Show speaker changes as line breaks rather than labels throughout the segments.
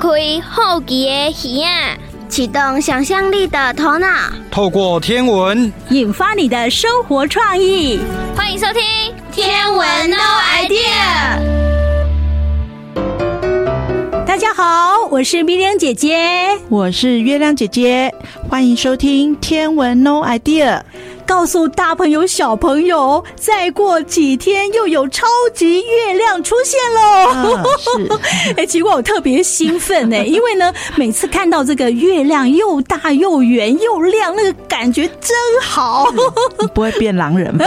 开好奇的耳啊，启动想象力的头脑，
透过天文
引发你的生活创意。
欢迎收听《天文 No idea》。
大家好，我是冰玲姐姐，
我是月亮姐姐，欢迎收听《天文 No idea》。
告诉大朋友、小朋友，再过几天又有超级月亮出
现喽！
哎、欸，奇怪，我特别兴奋呢，因为呢，每次看到这个月亮又大又圆又亮，那个感觉真好。
你不会变狼人吧？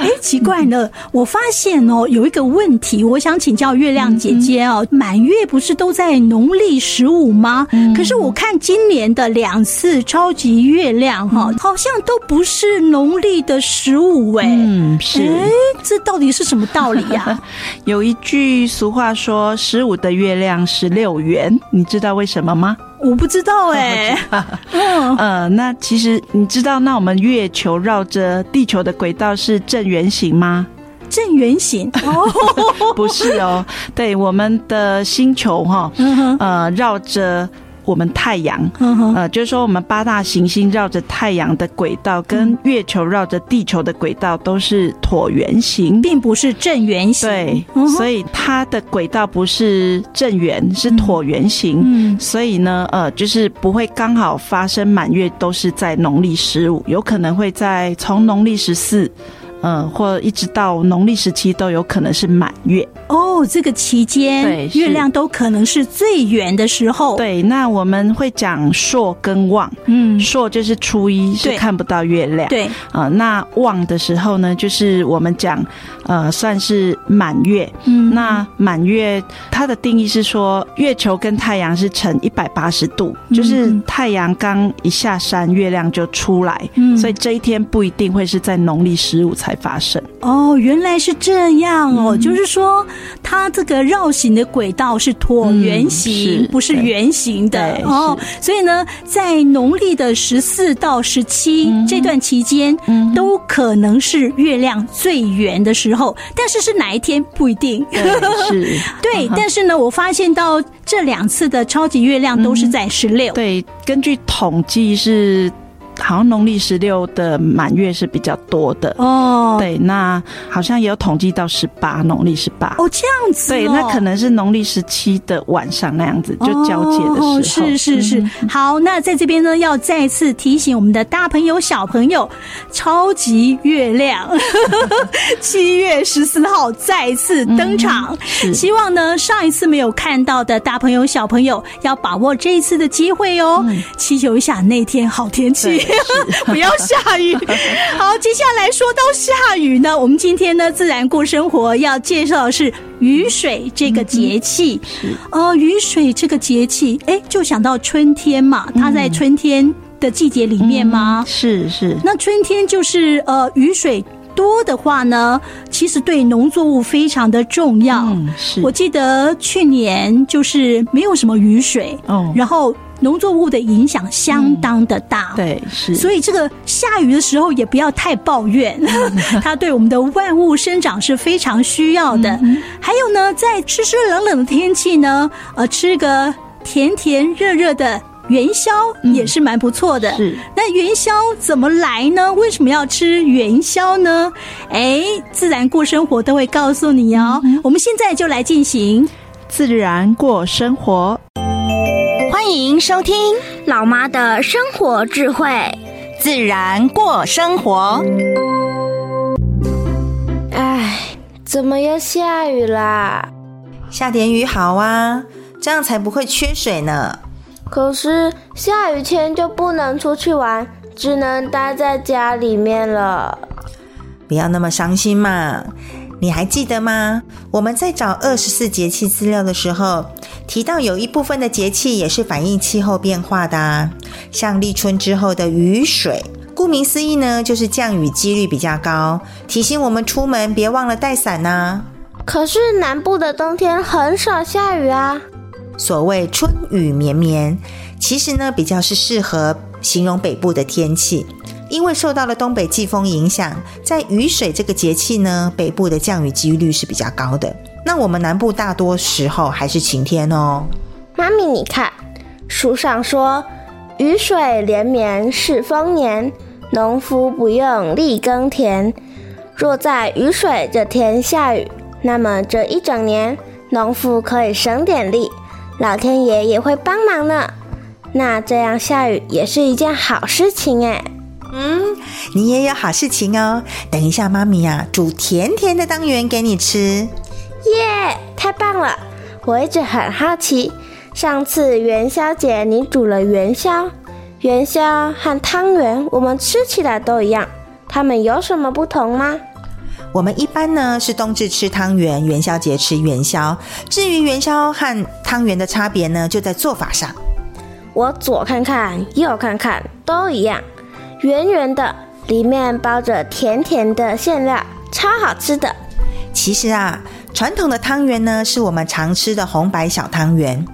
哎、欸，奇怪呢，我发现哦，有一个问题，我想请教月亮姐姐哦。满、嗯、月不是都在农历十五吗、嗯？可是我看今年的两次超级月亮哈。嗯好像都不是农历的十五哎，
嗯，是，
哎，这到底是什么道理呀、啊？
有一句俗话说：“十五的月亮十六圆”，你知道为什么吗？
我不知道哎。
嗯，呃，那其实你知道，那我们月球绕着地球的轨道是正圆形吗？
正圆形？哦，
不是哦，对，我们的星球哈，呃，绕着。我们太阳，呃，就是说，我们八大行星绕着太阳的轨道，跟月球绕着地球的轨道都是椭圆形，
并不是正圆形。
对，所以它的轨道不是正圆，是椭圆形。嗯，所以呢，呃，就是不会刚好发生满月都是在农历十五，有可能会在从农历十四。嗯，或一直到农历时期都有可能是满月
哦。这个期间，对，月亮都可能是最圆的时候。
对，那我们会讲朔跟望。嗯，朔就是初一是看不到月亮。对啊、呃，那望的时候呢，就是我们讲呃，算是满月。嗯，那满月它的定义是说，月球跟太阳是成一百八十度，就是太阳刚一下山，月亮就出来。嗯，所以这一天不一定会是在农历十五才。发生
哦，原来是这样哦，嗯、就是说它这个绕行的轨道是椭圆形，嗯、不是圆形的哦。所以呢，在农历的十四到十七、嗯、这段期间、嗯，都可能是月亮最圆的时候，但是是哪一天不一定。对，是 对、嗯，但是呢，我发现到这两次的超级月亮都是在十六、嗯。对，根据统计是。好像农历十六的满月是比较多的。哦，对，那好像也有统计到十八，农历十八。哦，这样子、哦，对，那可能是农历十七的晚上那样子，就交接的时候，哦、是是是、嗯。好，那在这边呢，要再次提醒我们的大朋友、小朋友，超级月亮。七月十四号再次登场、嗯，希望呢上一次没有看到的大朋友、小朋友要把握这一次的机会哦，嗯、祈求一下那天好天气。不要下雨。好，接下来说到下雨呢，我们今天呢，自然过生活要介绍的是雨水这个节气。哦、呃，雨水这个节气，哎，就想到春天嘛，它在春天的季节里面吗？是是。那春天就是呃，雨水多的话呢，其实对农作物非常的重要。嗯，是。我记得去年就是没有什么雨水哦，然后。农作物的影响相当的大，嗯，对，是，所以这个下雨的时候也不要太抱怨，它对我们的万物生长是非常需要的。嗯、还有呢，在湿湿冷冷的天气呢，呃，吃个甜甜热热的元宵也是蛮不错的。是，那元宵怎么来呢？为什么要吃元宵呢？哎，自然过生活都会告诉你哦。嗯、我们现在就来进行
自然过生活。
欢迎收听老妈的生活智慧，自然过生活。哎，怎么又下雨啦？
下点雨好啊，这样才不会缺水呢。
可是下雨天就不能出去玩，只能待在家里面了。
不要那么伤心嘛。你还记得吗？我们在找二十四节气资料的时候，提到有一部分的节气也是反映气候变化的啊，像立春之后的雨水，顾名思义呢，就是降雨几率比较高，提醒我们出门别忘了带伞呐。
可是南部的冬天很少下雨啊。
所谓春雨绵绵，其实呢，比较是适合形容北部的天气。因为受到了东北季风影响，在雨水这个节气呢，北部的降雨几率是比较高的。那我们南部大多时候还是晴天哦。
妈咪，你看，书上说“雨水连绵是丰年，农夫不用力耕田”。若在雨水这天下雨，那么这一整年农夫可以省点力，老天爷也会帮忙呢。那这样下雨也是一件好事情哎。
嗯，你也有好事情哦。等一下，妈咪呀，煮甜甜的汤圆给你吃。
耶，太棒了！我一直很好奇，上次元宵节你煮了元宵，元宵和汤圆我们吃起来都一样，它们有什么不同吗？
我们一般呢是冬至吃汤圆，元宵节吃元宵。至于元宵和汤圆的差别呢，就在做法上。
我左看看，右看看，都一样，圆圆的，里面包着甜甜的馅料，超好吃的。
其实啊，传统的汤圆呢是我们常吃的红白小汤圆，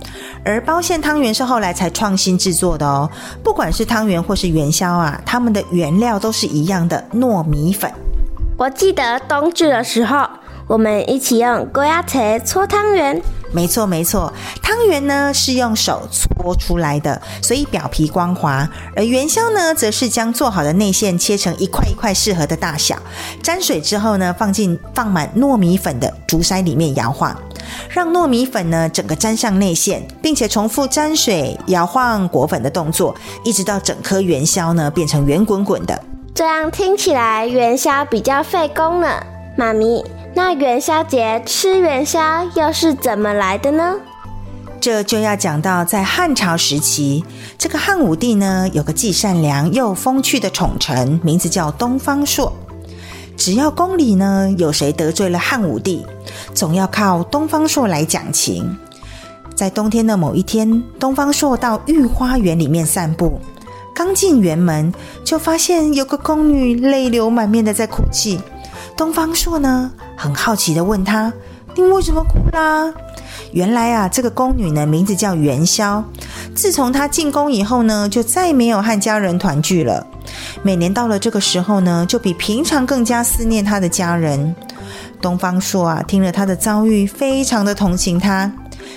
而包馅汤圆是后来才创新制作的哦。不管是汤圆或是元宵啊，它们的原料都是一样的糯米粉。
我记得冬至的时候，我们一起用狗牙签搓汤圆。
没错没错，汤圆呢是用手搓出来的，所以表皮光滑；而元宵呢，则是将做好的内馅切成一块一块适合的大小，沾水之后呢，放进放满糯米粉的竹筛里面摇晃，让糯米粉呢整个沾上内馅，并且重复沾水、摇晃、裹粉的动作，一直到整颗元宵呢变成圆滚滚的。
这样听起来元宵比较费工呢，妈咪。那元宵节吃元宵又是怎么来的呢？
这就要讲到在汉朝时期，这个汉武帝呢有个既善良又风趣的宠臣，名字叫东方朔。只要宫里呢有谁得罪了汉武帝，总要靠东方朔来讲情。在冬天的某一天，东方朔到御花园里面散步。刚进园门，就发现有个宫女泪流满面的在哭泣。东方朔呢，很好奇的问他：“你为什么哭啦？”原来啊，这个宫女呢，名字叫元宵。自从她进宫以后呢，就再没有和家人团聚了。每年到了这个时候呢，就比平常更加思念她的家人。东方朔啊，听了她的遭遇，非常的同情她，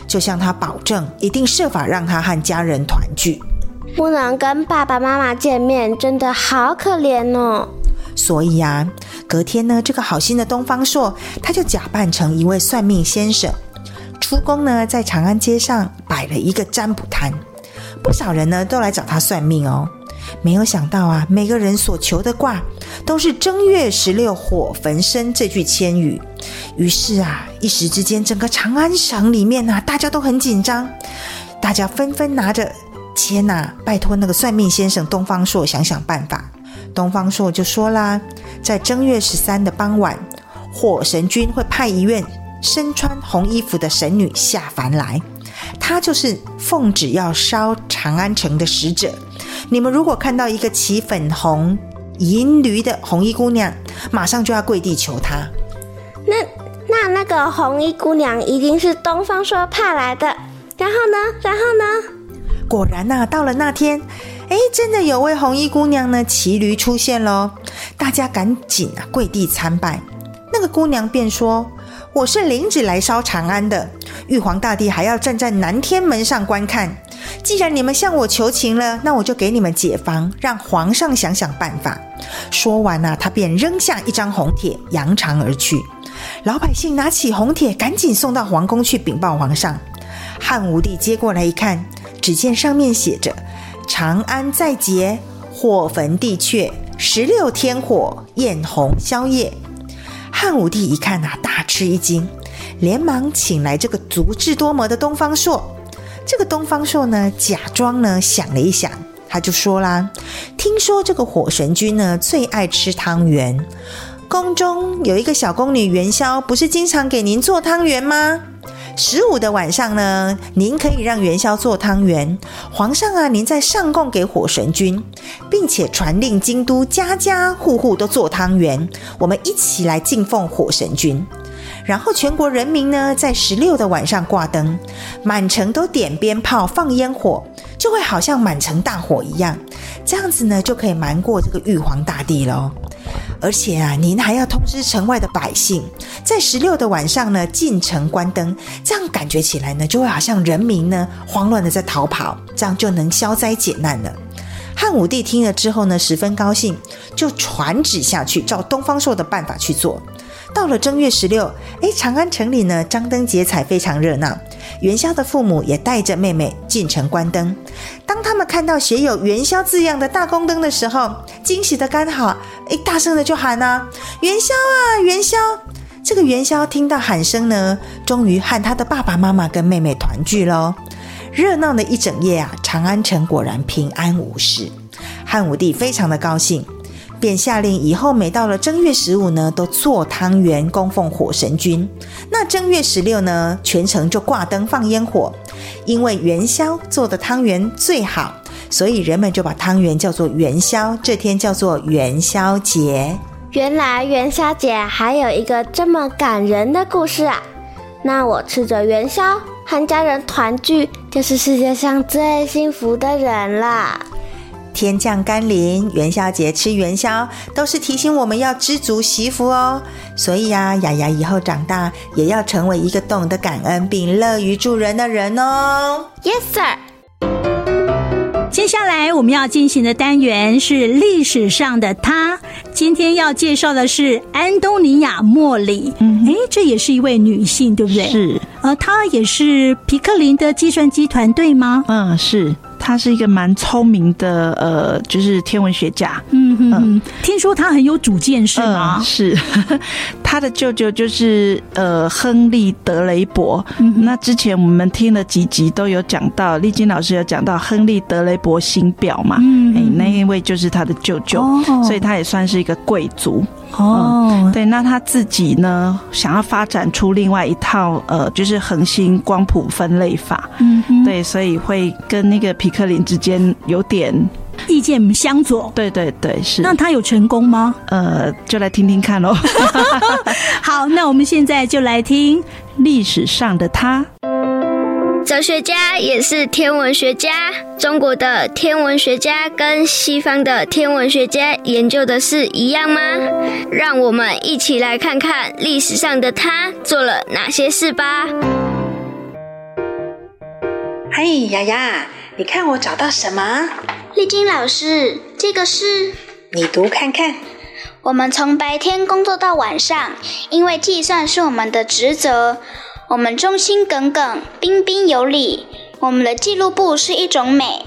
就向她保证，一定设法让她和家人团聚。
不能跟爸爸妈妈见面，真的好可怜哦。
所以啊，隔天呢，这个好心的东方朔，他就假扮成一位算命先生，出宫呢，在长安街上摆了一个占卜摊，不少人呢都来找他算命哦。没有想到啊，每个人所求的卦都是正月十六火焚身这句千语。于是啊，一时之间，整个长安城里面啊，大家都很紧张，大家纷纷拿着。签呐，拜托那个算命先生东方朔想想办法。东方朔就说啦，在正月十三的傍晚，火神君会派一位身穿红衣服的神女下凡来，她就是奉旨要烧长安城的使者。你们如果看到一个骑粉红银驴的红衣姑娘，马上就要跪地求她。
那那那个红衣姑娘一定是东方朔派来的。然后呢？然后呢？
果然呐、啊，到了那天，哎，真的有位红衣姑娘呢，骑驴出现喽！大家赶紧啊跪地参拜。那个姑娘便说：“我是领旨来烧长安的，玉皇大帝还要站在南天门上观看。既然你们向我求情了，那我就给你们解防，让皇上想想办法。”说完呢、啊，他便扔下一张红帖，扬长而去。老百姓拿起红帖，赶紧送到皇宫去禀报皇上。汉武帝接过来一看。只见上面写着“长安在劫，火焚帝阙，十六天火，焰红宵夜”。汉武帝一看啊，大吃一惊，连忙请来这个足智多谋的东方朔。这个东方朔呢，假装呢想了一想，他就说啦：“听说这个火神君呢最爱吃汤圆，宫中有一个小宫女元宵，不是经常给您做汤圆吗？”十五的晚上呢，您可以让元宵做汤圆。皇上啊，您再上贡给火神君，并且传令京都家家户户都做汤圆，我们一起来敬奉火神君。然后全国人民呢，在十六的晚上挂灯，满城都点鞭炮、放烟火，就会好像满城大火一样。这样子呢，就可以瞒过这个玉皇大帝喽。而且啊，您还要通知城外的百姓，在十六的晚上呢，进城关灯，这样感觉起来呢，就会好像人民呢慌乱的在逃跑，这样就能消灾解难了。汉武帝听了之后呢，十分高兴，就传旨下去，照东方朔的办法去做。到了正月十六，哎，长安城里呢，张灯结彩，非常热闹。元宵的父母也带着妹妹进城关灯。当他们看到写有“元宵”字样的大宫灯的时候，惊喜的刚好，哎，大声的就喊啊：“元宵啊，元宵！”这个元宵听到喊声呢，终于和他的爸爸妈妈跟妹妹团聚喽。热闹的一整夜啊，长安城果然平安无事。汉武帝非常的高兴。便下令以后每到了正月十五呢，都做汤圆供奉火神君。那正月十六呢，全城就挂灯放烟火。因为元宵做的汤圆最好，所以人们就把汤圆叫做元宵。这天叫做元宵节。
原来元宵节还有一个这么感人的故事啊！那我吃着元宵，和家人团聚，就是世界上最幸福的人了。
天降甘霖，元宵节吃元宵，都是提醒我们要知足惜福哦。所以呀、啊，雅雅以后长大也要成为一个懂得感恩并乐于助人的人哦。
Yes, sir。
接下来我们要进行的单元是历史上的她。今天要介绍的是安东尼亚·莫里。嗯，哎，这也是一位女性，对不对？
是。
呃，她也是皮克林的计算机团队吗？
嗯，是。他是一个蛮聪明的，呃，就是天文学家。
嗯嗯嗯，听说他很有主见，是吗？
呃、是，他的舅舅就是呃亨利德雷伯。嗯、那之前我们听了几集都有讲到，丽晶老师有讲到亨利德雷伯新表嘛？嗯，哎，那一位就是他的舅舅，哦、所以他也算是一个贵族。哦、嗯，对，那他自己呢，想要发展出另外一套呃，就是恒星光谱分类法。嗯，对，所以会跟那个皮克林之间有点
意见相左。
对对对，是。
那他有成功吗？
呃，就来听听看喽。
好，那我们现在就来听
历史上的他。
哲学家也是天文学家。中国的天文学家跟西方的天文学家研究的是一样吗？让我们一起来看看历史上的他做了哪些事吧。
嘿，雅雅，你看我找到什么？
丽晶老师，这个是？
你读看看。
我们从白天工作到晚上，因为计算是我们的职责。我们忠心耿耿，彬彬有礼。我们的记录簿是一种美。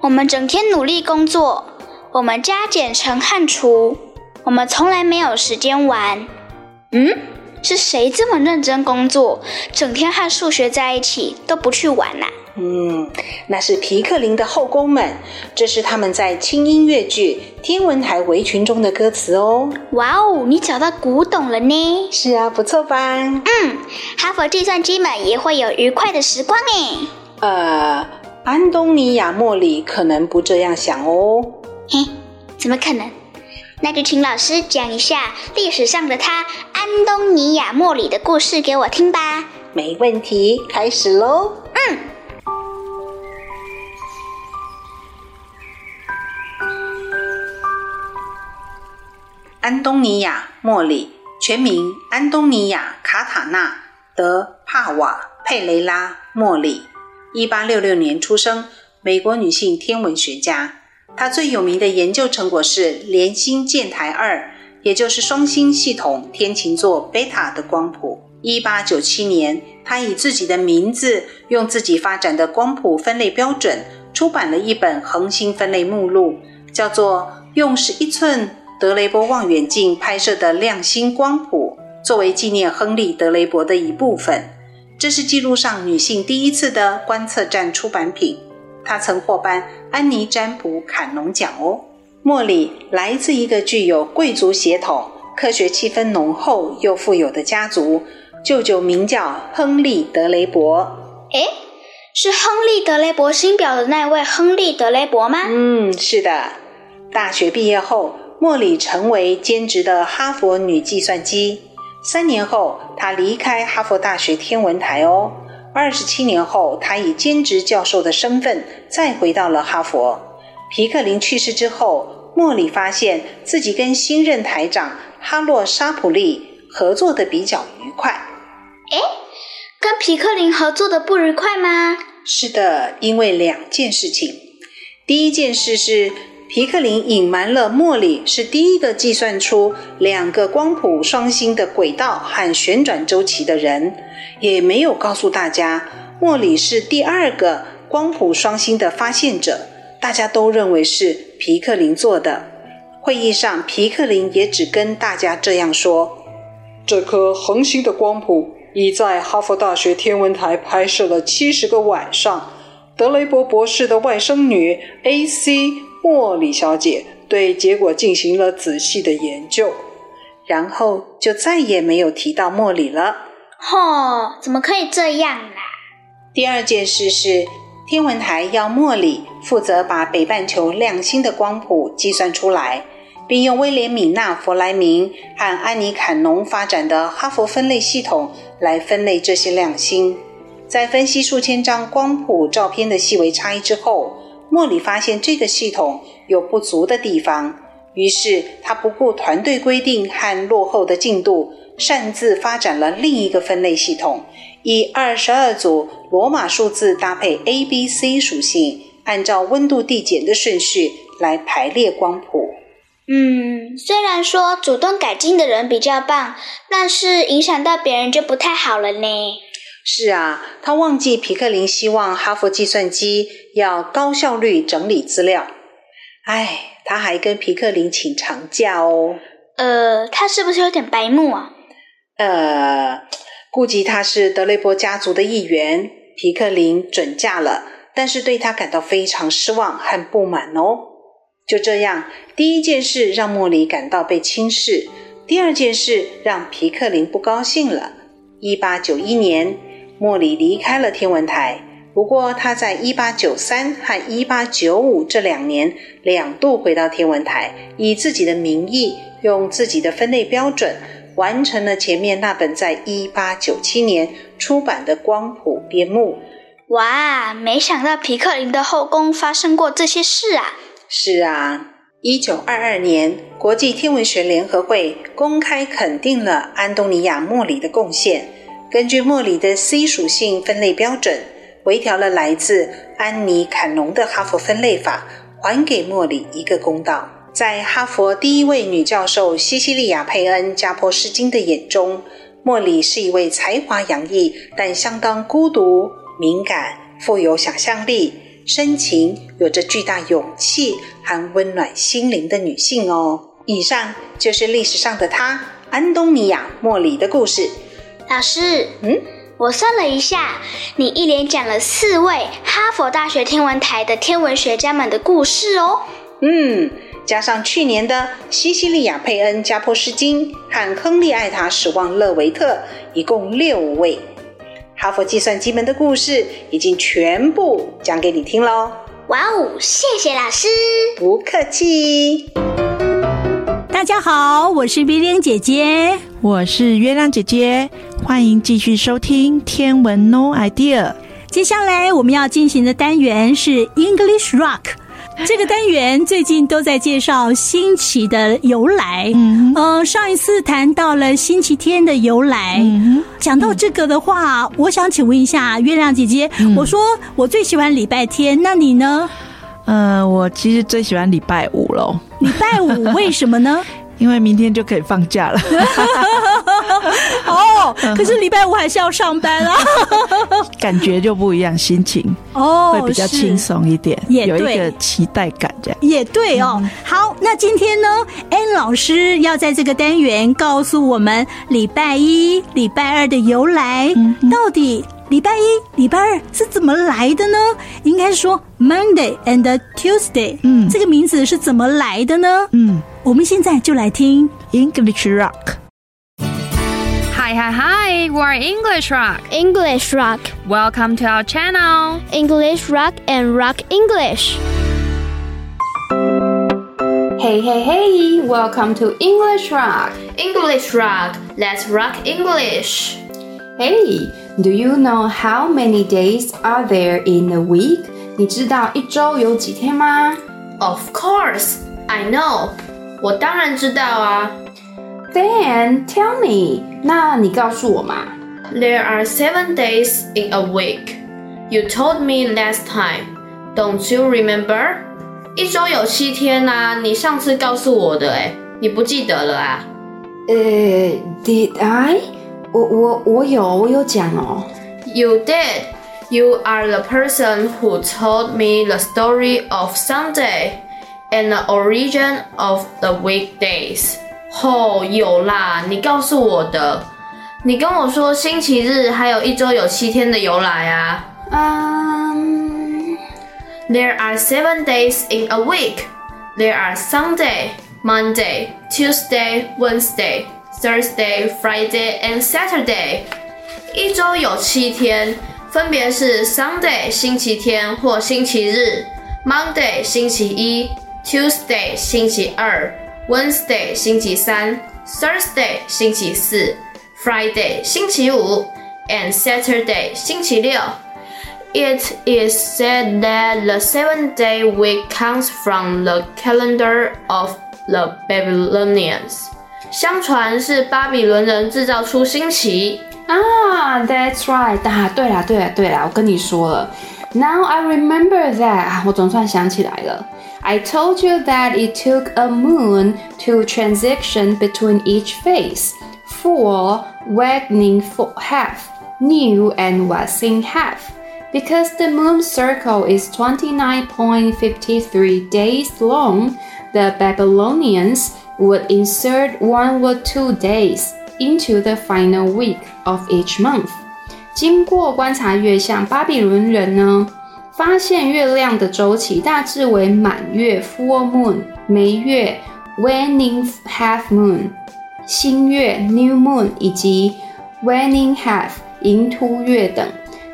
我们整天努力工作。我们加减乘和除。我们从来没有时间玩。嗯，是谁这么认真工作，整天和数学在一起，都不去玩呐、啊？
嗯，那是皮克林的后宫们，这是他们在轻音乐剧《天文台围裙》中的歌词哦。
哇哦，你找到古董了呢？
是啊，不错吧？
嗯，哈佛计算机们也会有愉快的时光诶。
呃，安东尼亚·莫里可能不这样想哦。
嘿，怎么可能？那就请老师讲一下历史上的他安东尼亚·莫里的故事给我听吧。
没问题，开始喽。
嗯。
安东尼亚·莫里，全名安东尼亚·卡塔纳·德帕瓦佩雷拉·莫里，一八六六年出生，美国女性天文学家。她最有名的研究成果是联星舰台二，也就是双星系统天琴座贝塔的光谱。一八九七年，她以自己的名字，用自己发展的光谱分类标准，出版了一本恒星分类目录，叫做《用十一寸》。德雷伯望远镜拍摄的亮星光谱，作为纪念亨利·德雷伯的一部分。这是记录上女性第一次的观测站出版品。她曾获颁安妮·占卜坎农奖哦。莫里来自一个具有贵族血统、科学气氛浓厚又富有的家族。舅舅名叫亨利·德雷伯。
诶，是亨利·德雷伯新表的那位亨利·德雷伯吗？
嗯，是的。大学毕业后。莫里成为兼职的哈佛女计算机。三年后，她离开哈佛大学天文台哦。二十七年后，她以兼职教授的身份再回到了哈佛。皮克林去世之后，莫里发现自己跟新任台长哈洛沙普利合作的比较愉快。
哎，跟皮克林合作的不愉快吗？
是的，因为两件事情。第一件事是皮克林隐瞒了莫里是第一个计算出两个光谱双星的轨道和旋转周期的人，也没有告诉大家莫里是第二个光谱双星的发现者。大家都认为是皮克林做的。会议上，皮克林也只跟大家这样说：“
这颗恒星的光谱已在哈佛大学天文台拍摄了七十个晚上。德雷伯博士的外甥女 A.C. 莫里小姐对结果进行了仔细的研究。”
然后就再也没有提到莫里了。
吼，怎么可以这样啦？
第二件事是。天文台要莫里负责把北半球亮星的光谱计算出来，并用威廉米纳弗莱明和安妮坎农发展的哈佛分类系统来分类这些亮星。在分析数千张光谱照片的细微差异之后，莫里发现这个系统有不足的地方，于是他不顾团队规定和落后的进度，擅自发展了另一个分类系统。以二十二组罗马数字搭配 A、B、C 属性，按照温度递减的顺序来排列光谱。
嗯，虽然说主动改进的人比较棒，但是影响到别人就不太好了呢。
是啊，他忘记皮克林希望哈佛计算机要高效率整理资料。哎，他还跟皮克林请长假哦。
呃，他是不是有点白目啊？
呃。顾及他是德雷伯家族的一员，皮克林准假了，但是对他感到非常失望和不满哦。就这样，第一件事让莫里感到被轻视，第二件事让皮克林不高兴了。一八九一年，莫里离开了天文台，不过他在一八九三和一八九五这两年两度回到天文台，以自己的名义，用自己的分类标准。完成了前面那本在一八九七年出版的光谱编目。
哇，没想到皮克林的后宫发生过这些事啊！
是啊，一九二二年，国际天文学联合会公开肯定了安东尼亚·莫里的贡献。根据莫里的 C 属性分类标准，微调了来自安妮·坎农的哈佛分类法，还给莫里一个公道。在哈佛第一位女教授西西利亚·佩恩·加波斯金的眼中，莫里是一位才华洋溢但相当孤独、敏感、富有想象力、深情、有着巨大勇气和温暖心灵的女性哦。以上就是历史上的她，安东尼亚·莫里的故事。
老师，嗯，我算了一下，你一连讲了四位哈佛大学天文台的天文学家们的故事哦。
嗯。加上去年的西西利亚·佩恩·加波斯金和亨利·艾塔史旺勒维特，一共六位。哈佛计算机们的故事已经全部讲给你听喽！
哇哦，谢谢老师！
不客气。
大家好，我是冰冰姐姐，
我是月亮姐姐，欢迎继续收听《天文 No Idea》。
接下来我们要进行的单元是 English Rock。这个单元最近都在介绍星期的由来。嗯，呃，上一次谈到了星期天的由来。嗯，讲到这个的话，我想请问一下月亮姐姐，嗯，我说我最喜欢礼拜天，那你呢？
呃，我其实最喜欢礼拜五喽。
礼拜五为什么呢？
因为明天就可以放假了。
哦，可是礼拜五还是要上班啊，
感觉就不一样，心情哦会比较轻松一点，也有一个期待感这样。
也对哦。好，那今天呢，Ann 老师要在这个单元告诉我们礼拜一、礼拜二的由来，到底礼拜一、礼拜二是怎么来的呢？应该说 Monday and Tuesday，嗯，这个名字是怎么来的呢？嗯。我们现在就来听
English
Rock。Hi, hi, hi! We're English Rock.
English Rock.
Welcome to our channel.
English Rock and Rock English.
Hey, hey, hey! Welcome to English Rock.
English Rock. Let's rock English.
Hey, do you know how many days are there in a week? 你知道一周有几天吗？
Of course. I know，我当然知道啊。
Then tell me，那你告诉我嘛。
There are seven days in a week. You told me last time. Don't you remember? 一周有七天啊，你上次告诉我的，诶，你不记得了啊？
呃，Did I？ 我我我有我有讲哦。
You did. You are the person who told me the story of Sunday and the origin of the weekdays. 哦，有啦，你告诉我的，你跟我说星期日还有一周有七天的由来啊。
Um,
there are seven days in a week. There are Sunday, Monday, Tuesday, Wednesday, Thursday, Friday, and Saturday. 一周有七天，分别是 Sunday 星期天或星期日，Monday 星期一，Tuesday 星期二。Wednesday 星期三，Thursday 星期四，Friday 星期五，and Saturday 星期六。It is said that the seven-day week comes from the calendar of the Babylonians。 相传是巴比伦人制造出星期
啊，That's right 啊，对啦对啦对啦，我跟你说了，Now I remember that，我总算想起来了。I told you that it took a moon to transition between each phase, full, waning half, new and waxing half. Because the moon's circle is 29.53 days long, the Babylonians would insert one or two days into the final week of each month. 经过观察月相，巴比伦人呢？发现月亮的周期大致为满月 （full moon）、眉月 （waning half moon）、新月 （new moon） 以及 waning half（ 盈凸月）等。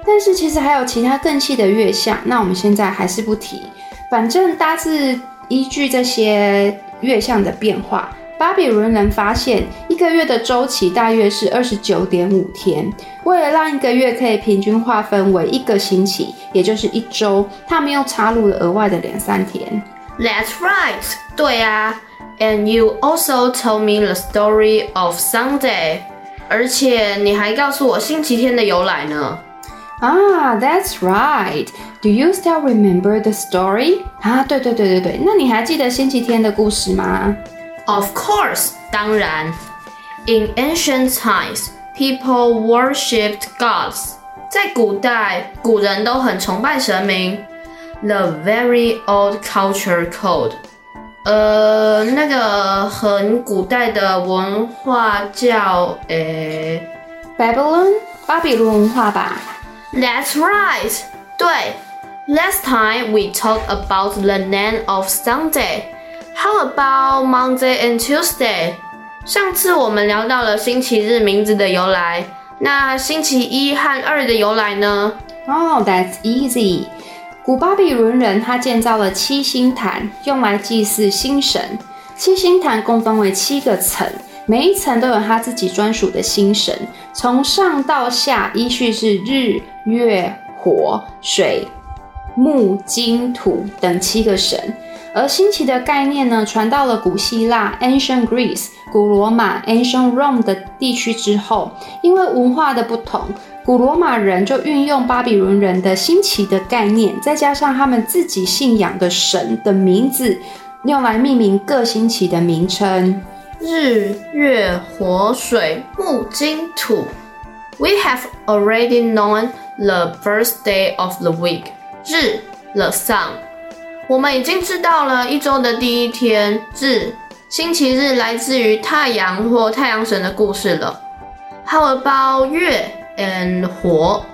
但是其实还有其他更细的月相，那我们现在还是不提。反正大致依据这些月相的变化。巴比伦人发现一个月的周期大约是二十九点五天。为了让一个月可以平均划分为一个星期，也就是一周，他们又插入了额外的两三天。
That's right，对啊。And you also told me the story of Sunday，而且你还告诉我星期天的由来呢。
啊，That's right。Do you still remember the story？啊，对对对对对，那你还记得星期天的故事吗？
Of course，当然。In ancient times, people worshipped gods。在古代，古人都很崇拜神明。The very old culture code。呃，那个很古代的文化叫诶，
Babylon，巴比伦文化吧。
That's right。对。Last time we talked about the name of Sunday。How about Monday and Tuesday？上次我们聊到了星期日名字的由来，那星期一和二的由来呢
？oh，That's easy。古巴比伦人他建造了七星坛，用来祭祀星神。七星坛共分为七个层，每一层都有他自己专属的星神，从上到下依序是日、月、火、水、木、金、土等七个神。而星期的概念呢，传到了古希腊 （Ancient Greece）、古罗马 （Ancient Rome） 的地区之后，因为文化的不同，古罗马人就运用巴比伦人的星期的概念，再加上他们自己信仰的神的名字，用来命名各星期的名称：
日、月、火、水、木、金、土。We have already known the first day of the week，日，the sun。我们已经知道了一周的第一天日，星期日来自于太阳或太阳神的故事了。How about 月 and 火？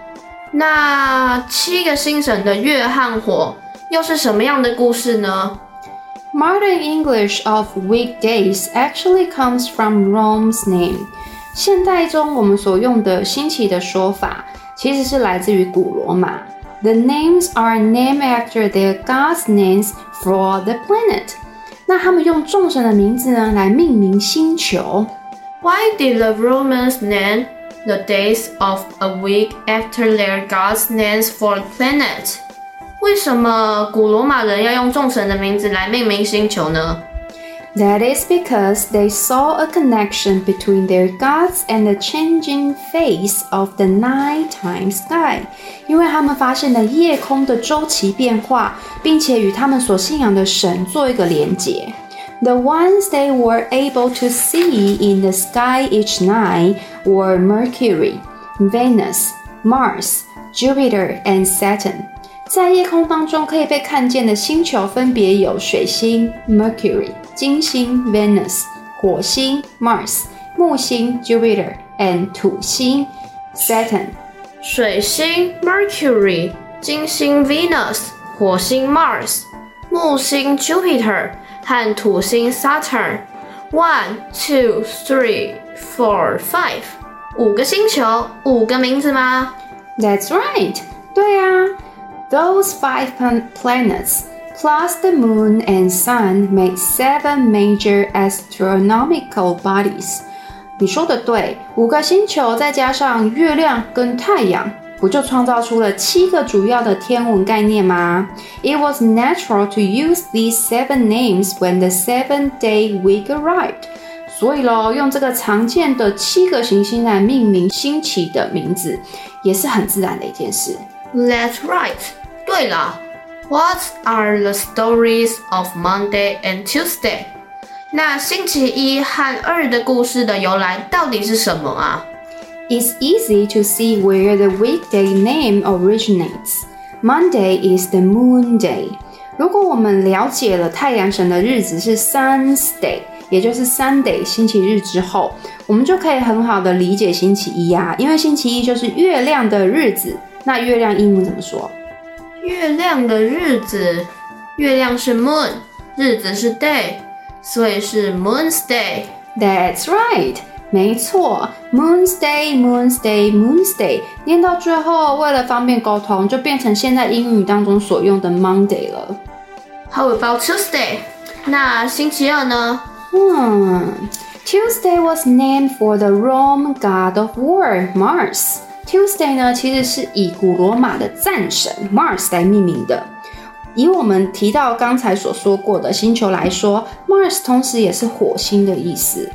那七个星神的月和火又是什么样的故事呢
？Modern English of weekdays actually comes from Rome's name。现代中我们所用的星期的说法，其实是来自于古罗马。The names are named after their gods' names for the planet。那他们用众神的名字呢来命名星球。
Why did the Romans name the days of a week after their gods' names for the planet？ 为什么古罗马人要用众神的名字来命名星球呢
That is because they saw a connection between their gods and the changing face of the nighttime sky。因为他们发现了夜空的周期变化，并且与他们所信仰的神做一个连结。The ones they were able to see in the sky each night were Mercury, Venus, Mars, Jupiter, and Saturn。 在夜空当中可以被看见的星球分别有水星 Mercury、金星 Venus、火星 Mars、木星 Jupiter and 土星 Saturn。
水星 Mercury、金星 Venus、火星 Mars、木星 Jupiter 和土星 Saturn。One, two, three, four, five。五个星球，五个名字吗
？That's right。对啊。Those five planets, plus the moon and sun, make seven major astronomical bodies. 你说的对，五个星球再加上月亮跟太阳，不就创造出了七个主要的天文概念吗？It was natural to use these seven names when the seven-day week arrived. 所以咯，用这个常见的七个行星来命名星期的名字，也是很自然的一件事。
That's right. 对了，What are the stories of Monday and Tuesday？那星期一和二的故事的由来到底是什么啊
？It's easy to see where the weekday name originates. Monday is the moon day. 如果我们了解了太阳神的日子是 Sunday，也就是 Sunday 星期日之后，我们就可以很好的理解星期一啊，因为星期一就是月亮的日子。那月亮英文怎么说？
月亮的日子，月亮是 moon，日子是 day，所以是 moon's
day。That's right，没错，moon's day，moon's day，moon's day。念到最后，为了方便沟通，就变成现在英语当中所用的 Monday 了。
How about Tuesday？那星期二呢？
嗯，Tuesday was named for the Rome god of war Mars。 Tuesday 呢，其实是以古罗马的战神 Mars 来命名的。以我们提到刚才所说过的星球来说，Mars 同时也是火星的意思。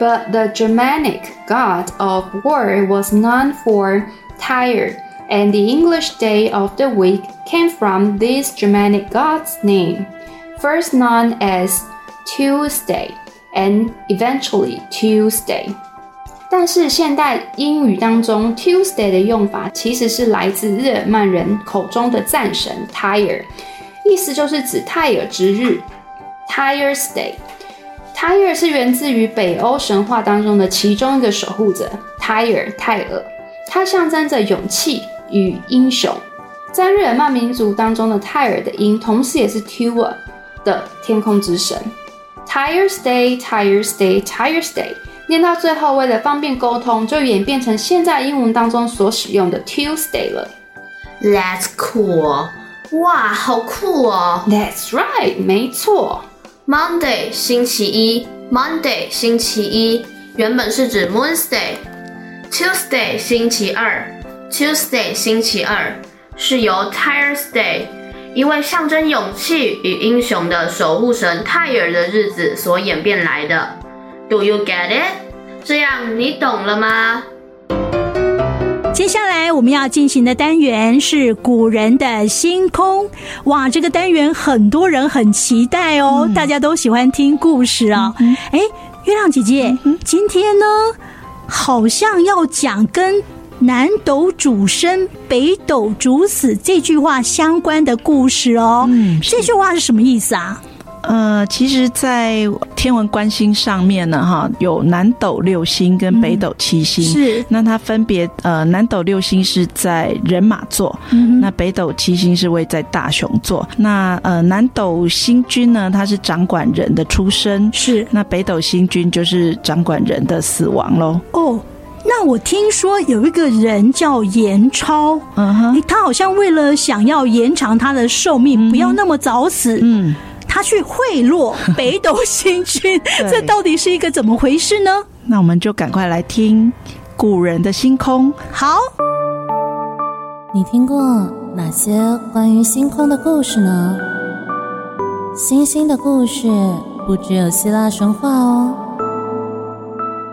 But the Germanic god of war was known for Tyr, and the English day of the week came from this Germanic god's name, first known as Tuesday, and eventually Tuesday. 但是现代英语当中，Tuesday 的用法其实是来自日耳曼人口中的战神 Tyre，意思就是指泰尔之日 Tyre's Day。Tyre 是源自于北欧神话当中的其中一个守护者 Tyr 泰尔，它象征着勇气与英雄。在日耳曼民族当中的泰尔的音，同时也是 Tua 的天空之神。Tyre's Day, Tyre's Day, Tyre's Day。念到最后，为了方便沟通，就演变成现在英文当中所使用的 Tuesday 了。
That's cool！哇，好酷哦
！That's right，没错。
Monday 星期一，Monday 星期一原本是指 Moon's Day。Tuesday 星期二，Tuesday 星期二是由 Tyr's Day，一位象征勇气与英雄的守护神泰尔的日子所演变来的。Do you get it？这样你懂了吗？
接下来我们要进行的单元是古人的星空。哇，这个单元很多人很期待哦，嗯、大家都喜欢听故事啊、哦。哎、嗯，月亮姐姐，嗯、今天呢，好像要讲跟“南斗主生，北斗主死”这句话相关的故事哦。嗯，这句话是什么意思啊？
呃，其实，在天文观星上面呢，哈，有南斗六星跟北斗七星。嗯、是，那它分别呃，南斗六星是在人马座，嗯，那北斗七星是位在大熊座。那呃，南斗星君呢，他是掌管人的出生，是。那北斗星君就是掌管人的死亡喽。
哦，那我听说有一个人叫严超，嗯哼，他好像为了想要延长他的寿命，嗯、不要那么早死，嗯。他去贿赂北斗星君，这到底是一个怎么回事呢？
那我们就赶快来听古人的星空。
好，
你听过哪些关于星空的故事呢？星星的故事不只有希腊神话哦，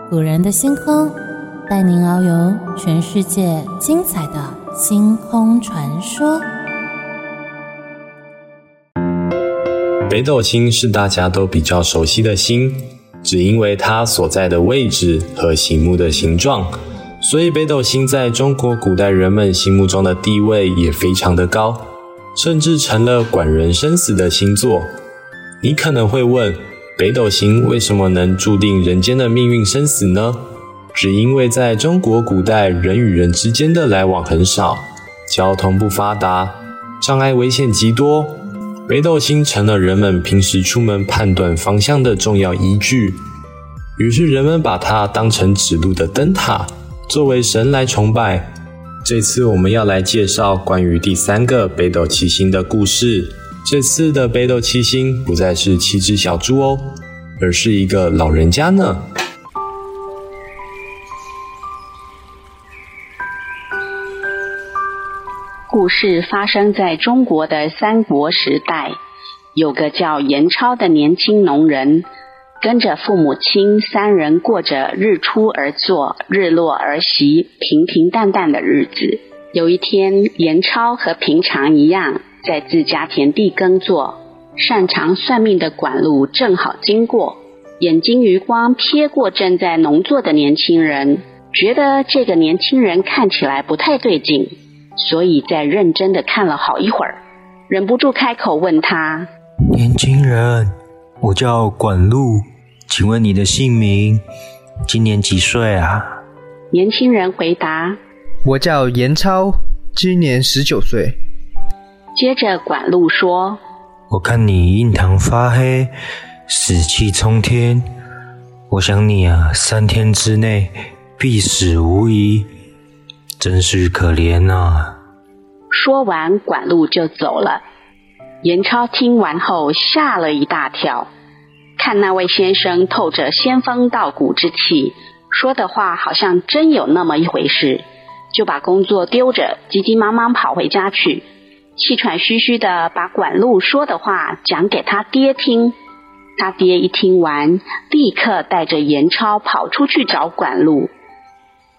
古人的星空带您遨游全世界精彩的星空传说。
北斗星是大家都比较熟悉的星，只因为它所在的位置和醒目的形状，所以北斗星在中国古代人们心目中的地位也非常的高，甚至成了管人生死的星座。你可能会问，北斗星为什么能注定人间的命运生死呢？只因为在中国古代，人与人之间的来往很少，交通不发达，障碍危险极多。北斗星成了人们平时出门判断方向的重要依据，于是人们把它当成指路的灯塔，作为神来崇拜。这次我们要来介绍关于第三个北斗七星的故事。这次的北斗七星不再是七只小猪哦，而是一个老人家呢。
故事发生在中国的三国时代，有个叫严超的年轻农人，跟着父母亲三人过着日出而作、日落而息、平平淡淡的日子。有一天，严超和平常一样在自家田地耕作，擅长算命的管路正好经过，眼睛余光瞥过正在农作的年轻人，觉得这个年轻人看起来不太对劲。所以在认真的看了好一会儿，忍不住开口问他：“
年轻人，我叫管路，请问你的姓名？今年几岁啊？”
年轻人回答：“
我叫严超，今年十九岁。”
接着管路说：“
我看你印堂发黑，死气冲天，我想你啊，三天之内必死无疑。”真是可怜呐、
说完，管路就走了。严超听完后吓了一大跳，看那位先生透着仙风道骨之气，说的话好像真有那么一回事，就把工作丢着，急急忙忙跑回家去，气喘吁吁的把管路说的话讲给他爹听。他爹一听完，立刻带着严超跑出去找管路。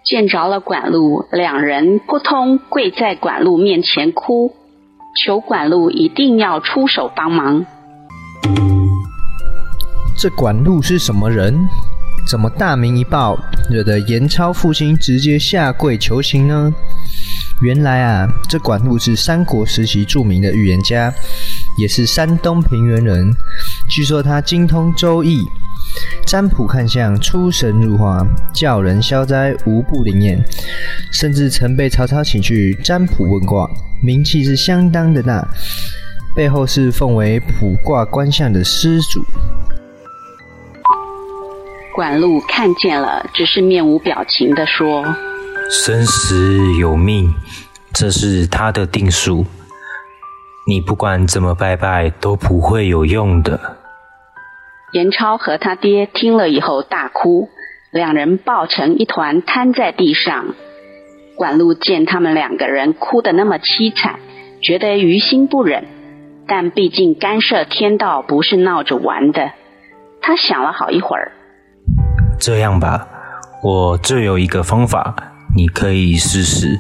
见着了管路，两人扑通跪在管路面前哭，求管路一定要出手帮忙。
这管路是什么人？怎么大名一报，惹得严超父亲直接下跪求情呢？原来啊，这管路是三国时期著名的预言家，也是山东平原人。据说他精通周易。占卜看相出神入化，叫人消灾无不灵验，甚至曾被曹操请去占卜问卦，名气是相当的大，背后是奉为卜卦观相的师祖。
管路看见了，只是面无表情的说：“
生死有命，这是他的定数，你不管怎么拜拜都不会有用的。”
严超和他爹听了以后大哭，两人抱成一团瘫在地上。管路见他们两个人哭得那么凄惨，觉得于心不忍，但毕竟干涉天道不是闹着玩的。他想了好一会儿，
这样吧，我这有一个方法，你可以试试。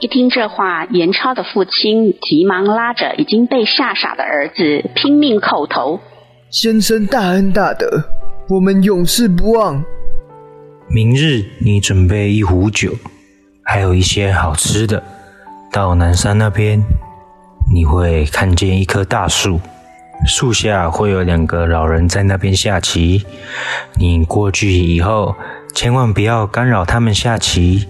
一听这话，严超的父亲急忙拉着已经被吓傻的儿子拼命叩头。
先生大恩大德，我们永世不忘。
明日你准备一壶酒，还有一些好吃的，到南山那边，你会看见一棵大树，树下会有两个老人在那边下棋。你过去以后，千万不要干扰他们下棋，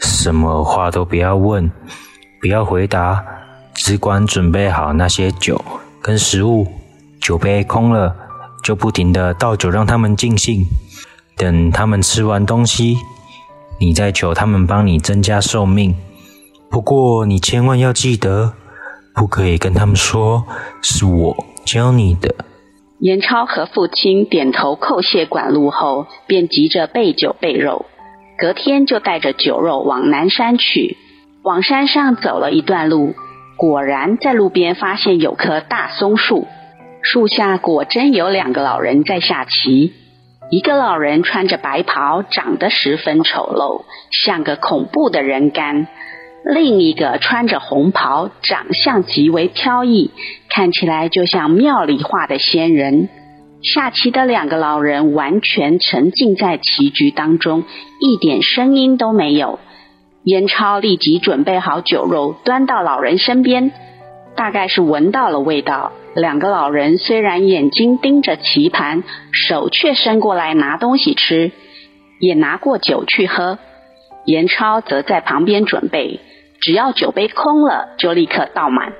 什么话都不要问，不要回答，只管准备好那些酒跟食物。酒杯空了，就不停的倒酒让他们尽兴。等他们吃完东西，你再求他们帮你增加寿命。不过你千万要记得，不可以跟他们说是我教你的。
严超和父亲点头叩谢管路后，便急着备酒备肉，隔天就带着酒肉往南山去。往山上走了一段路，果然在路边发现有棵大松树。树下果真有两个老人在下棋。一个老人穿着白袍，长得十分丑陋，像个恐怖的人干；另一个穿着红袍，长相极为飘逸，看起来就像庙里画的仙人。下棋的两个老人完全沉浸在棋局当中，一点声音都没有。燕超立即准备好酒肉，端到老人身边，大概是闻到了味道。两个老人虽然眼睛盯着棋盘，手却伸过来拿东西吃，也拿过酒去喝。严超则在旁边准备，只要酒杯空了，就立刻倒满。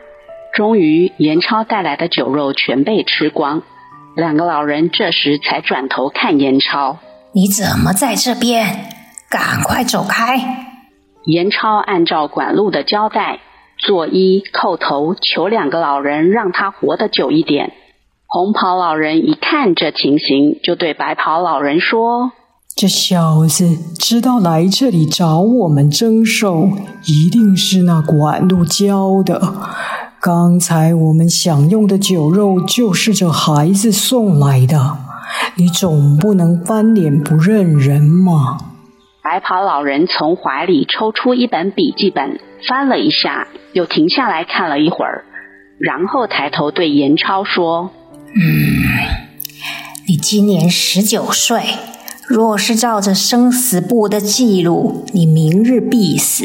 终于，严超带来的酒肉全被吃光。两个老人这时才转头看严超：“
你怎么在这边？赶快走开！”
严超按照管路的交代。作揖叩头，求两个老人让他活得久一点。红袍老人一看这情形，就对白袍老人说：“
这小子知道来这里找我们征收，一定是那管路教的。刚才我们享用的酒肉就是这孩子送来的，你总不能翻脸不认人嘛。”
白袍老人从怀里抽出一本笔记本，翻了一下，又停下来看了一会儿，然后抬头对严超说：“
嗯，你今年十九岁，若是照着生死簿的记录，你明日必死。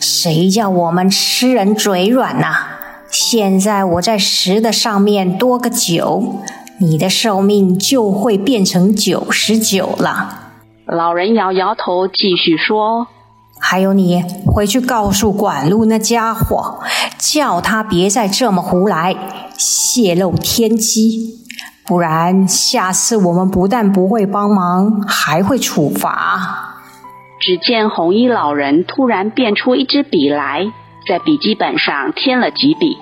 谁叫我们吃人嘴软呐、啊？现在我在十的上面多个九，你的寿命就会变成九十九了。”
老人摇摇头，继续说：“
还有你，回去告诉管路那家伙，叫他别再这么胡来，泄露天机，不然下次我们不但不会帮忙，还会处罚。”
只见红衣老人突然变出一支笔来，在笔记本上添了几笔，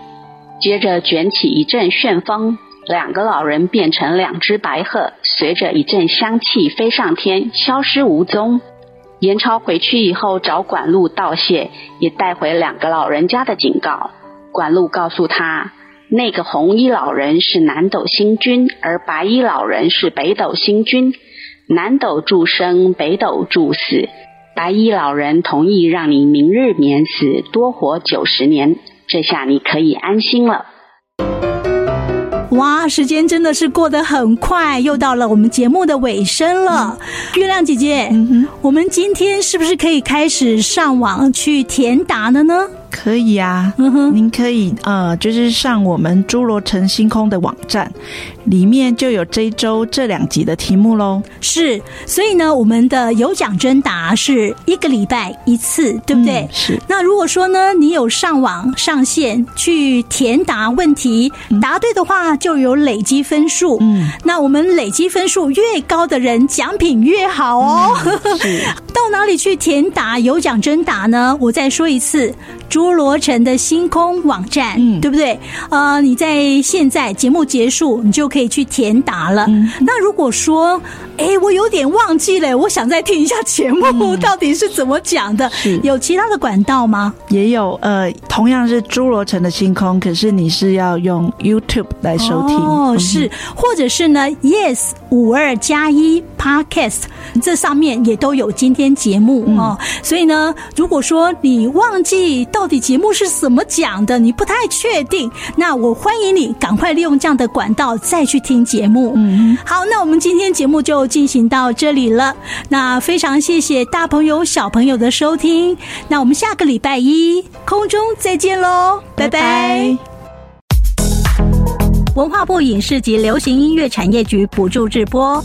接着卷起一阵旋风。两个老人变成两只白鹤，随着一阵香气飞上天，消失无踪。严超回去以后找管路道谢，也带回两个老人家的警告。管路告诉他，那个红衣老人是南斗星君，而白衣老人是北斗星君。南斗助生，北斗助死。白衣老人同意让你明日免死，多活九十年。这下你可以安心了。
哇，时间真的是过得很快，又到了我们节目的尾声了。嗯、月亮姐姐，嗯，我们今天是不是可以开始上网去填答了呢？
可以啊，嗯，您可以呃，就是上我们侏罗城星空的网站，里面就有这一周这两集的题目喽。
是，所以呢，我们的有奖征答是一个礼拜一次，对不对？
嗯、是。
那如果说呢，你有上网上线去填答问题，答对的话就有累积分数。嗯，那我们累积分数越高的人，奖品越好哦。嗯、是。到哪里去填答有奖征答呢？我再说一次。侏罗城的星空网站，嗯，对不对？呃，你在现在节目结束，你就可以去填答了。嗯，那如果说，哎，我有点忘记了，我想再听一下节目，到底是怎么讲的？是有其他的管道吗？
也有，呃，同样是侏罗城的星空，可是你是要用 YouTube 来收听
哦，是，或者是呢？Yes，五二加一 Podcast，这上面也都有今天节目哦。所以呢，如果说你忘记到。到底节目是怎么讲的？你不太确定，那我欢迎你赶快利用这样的管道再去听节目。嗯，好，那我们今天节目就进行到这里了。那非常谢谢大朋友小朋友的收听。那我们下个礼拜一空中再见喽，拜拜。文化部影视及流行音乐产业局补助直播。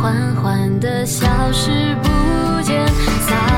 缓缓的消失不见。